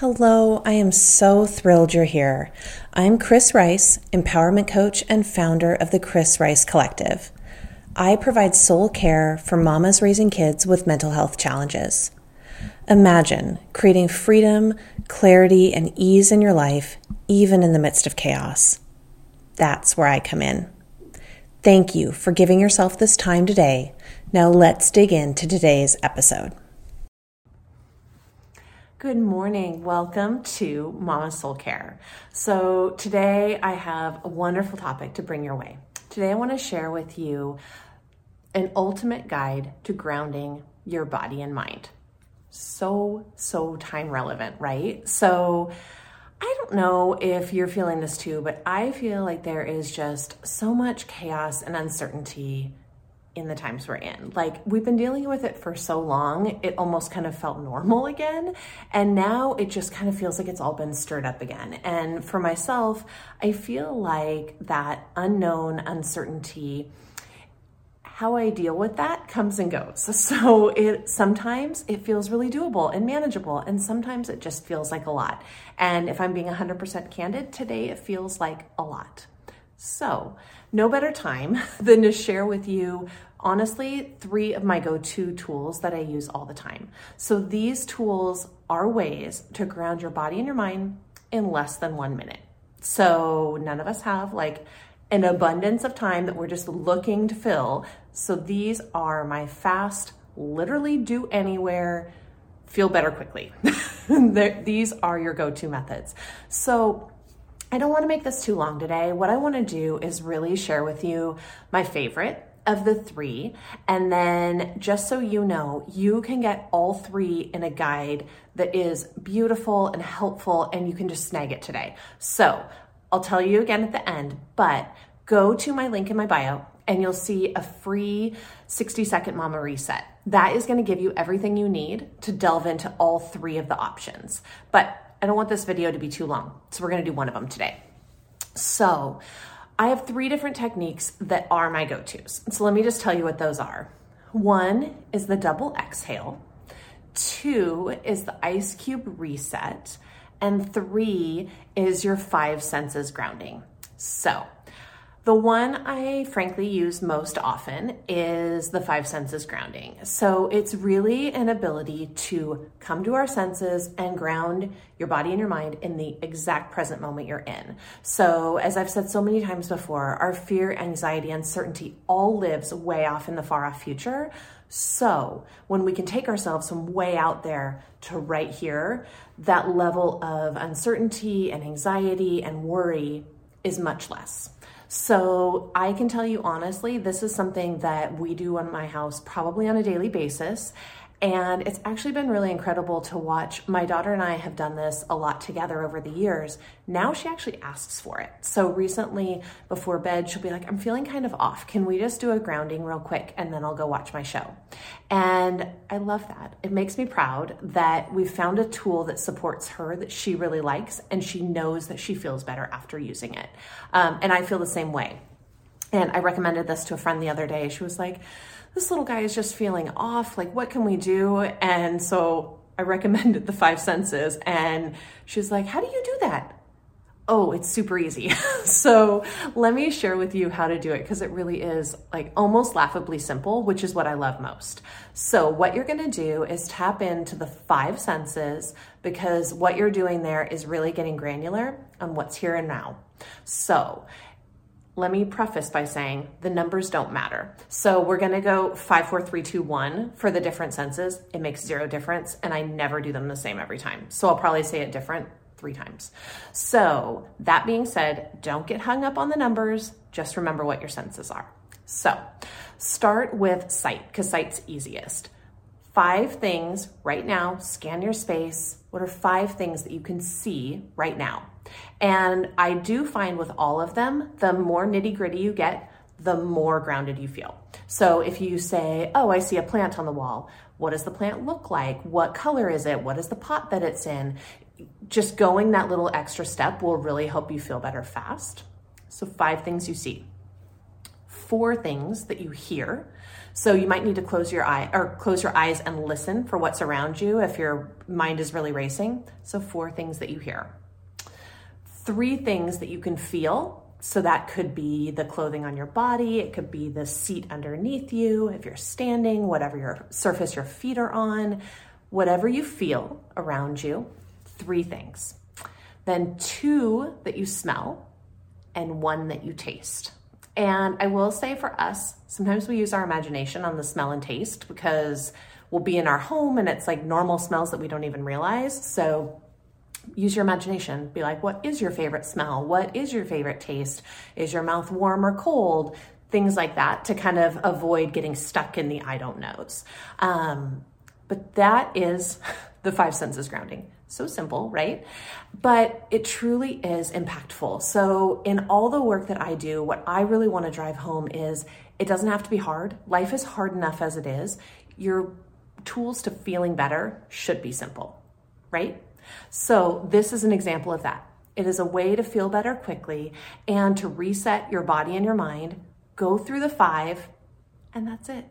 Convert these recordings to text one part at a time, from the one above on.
Hello, I am so thrilled you're here. I'm Chris Rice, empowerment coach and founder of the Chris Rice Collective. I provide soul care for mamas raising kids with mental health challenges. Imagine creating freedom, clarity, and ease in your life, even in the midst of chaos. That's where I come in. Thank you for giving yourself this time today. Now let's dig into today's episode. Good morning. Welcome to Mama Soul Care. So, today I have a wonderful topic to bring your way. Today I want to share with you an ultimate guide to grounding your body and mind. So, so time relevant, right? So, I don't know if you're feeling this too, but I feel like there is just so much chaos and uncertainty in the times we're in. Like we've been dealing with it for so long, it almost kind of felt normal again. And now it just kind of feels like it's all been stirred up again. And for myself, I feel like that unknown uncertainty how I deal with that comes and goes. So it sometimes it feels really doable and manageable and sometimes it just feels like a lot. And if I'm being 100% candid, today it feels like a lot. So, no better time than to share with you honestly, three of my go to tools that I use all the time. So these tools are ways to ground your body and your mind in less than one minute. So none of us have like an abundance of time that we're just looking to fill. So these are my fast, literally do anywhere, feel better quickly. these are your go to methods. So I don't want to make this too long today. What I want to do is really share with you my favorite of the three. And then, just so you know, you can get all three in a guide that is beautiful and helpful, and you can just snag it today. So, I'll tell you again at the end, but go to my link in my bio and you'll see a free 60 second mama reset. That is going to give you everything you need to delve into all three of the options. But I don't want this video to be too long, so we're going to do one of them today. So, I have three different techniques that are my go tos. So let me just tell you what those are. One is the double exhale, two is the ice cube reset, and three is your five senses grounding. So, the one I frankly use most often is the five senses grounding. So it's really an ability to come to our senses and ground your body and your mind in the exact present moment you're in. So, as I've said so many times before, our fear, anxiety, uncertainty all lives way off in the far off future. So, when we can take ourselves from way out there to right here, that level of uncertainty and anxiety and worry is much less. So I can tell you honestly, this is something that we do in my house probably on a daily basis. And it's actually been really incredible to watch. My daughter and I have done this a lot together over the years. Now she actually asks for it. So recently, before bed, she'll be like, I'm feeling kind of off. Can we just do a grounding real quick and then I'll go watch my show? And I love that. It makes me proud that we've found a tool that supports her that she really likes and she knows that she feels better after using it. Um, and I feel the same way. And I recommended this to a friend the other day. She was like, this little guy is just feeling off. Like, what can we do? And so I recommended the five senses. And she's like, How do you do that? Oh, it's super easy. so let me share with you how to do it because it really is like almost laughably simple, which is what I love most. So, what you're going to do is tap into the five senses because what you're doing there is really getting granular on what's here and now. So, let me preface by saying the numbers don't matter. So we're gonna go five, four, three, two, one for the different senses. It makes zero difference, and I never do them the same every time. So I'll probably say it different three times. So that being said, don't get hung up on the numbers. Just remember what your senses are. So start with sight, because sight's easiest. Five things right now, scan your space. What are five things that you can see right now? And I do find with all of them, the more nitty gritty you get, the more grounded you feel. So if you say, Oh, I see a plant on the wall, what does the plant look like? What color is it? What is the pot that it's in? Just going that little extra step will really help you feel better fast. So, five things you see, four things that you hear. So you might need to close your eye or close your eyes and listen for what's around you if your mind is really racing. So four things that you hear. Three things that you can feel. So that could be the clothing on your body, it could be the seat underneath you, if you're standing, whatever your surface your feet are on, whatever you feel around you. Three things. Then two that you smell and one that you taste. And I will say for us, sometimes we use our imagination on the smell and taste because we'll be in our home and it's like normal smells that we don't even realize. So use your imagination. Be like, what is your favorite smell? What is your favorite taste? Is your mouth warm or cold? Things like that to kind of avoid getting stuck in the I don't knows. Um, but that is the five senses grounding. So simple, right? But it truly is impactful. So, in all the work that I do, what I really want to drive home is it doesn't have to be hard. Life is hard enough as it is. Your tools to feeling better should be simple, right? So, this is an example of that. It is a way to feel better quickly and to reset your body and your mind. Go through the five, and that's it.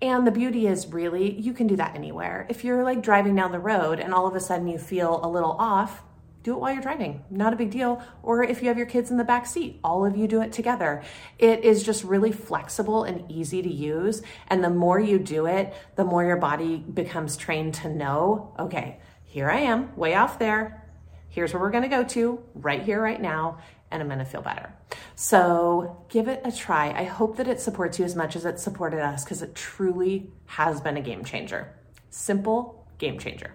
And the beauty is really, you can do that anywhere. If you're like driving down the road and all of a sudden you feel a little off, do it while you're driving. Not a big deal. Or if you have your kids in the back seat, all of you do it together. It is just really flexible and easy to use. And the more you do it, the more your body becomes trained to know, okay, here I am, way off there. Here's where we're going to go to right here, right now and I'm gonna feel better. So give it a try. I hope that it supports you as much as it supported us because it truly has been a game changer. Simple game changer.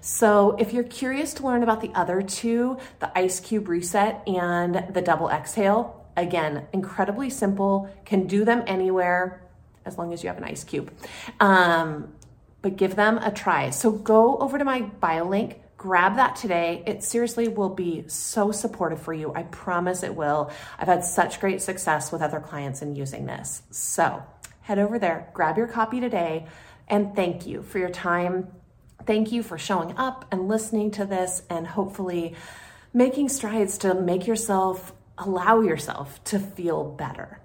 So if you're curious to learn about the other two, the ice cube reset and the double exhale, again, incredibly simple, can do them anywhere as long as you have an ice cube. Um, but give them a try. So go over to my bio link, grab that today. It seriously will be so supportive for you. I promise it will. I've had such great success with other clients in using this. So head over there, grab your copy today, and thank you for your time. Thank you for showing up and listening to this and hopefully making strides to make yourself, allow yourself to feel better.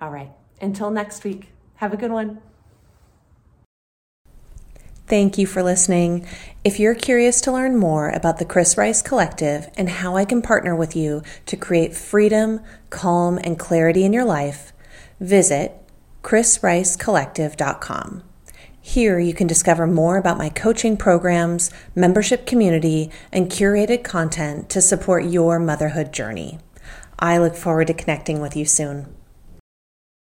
All right, until next week, have a good one. Thank you for listening. If you're curious to learn more about the Chris Rice Collective and how I can partner with you to create freedom, calm, and clarity in your life, visit chrisricecollective.com. Here you can discover more about my coaching programs, membership community, and curated content to support your motherhood journey. I look forward to connecting with you soon.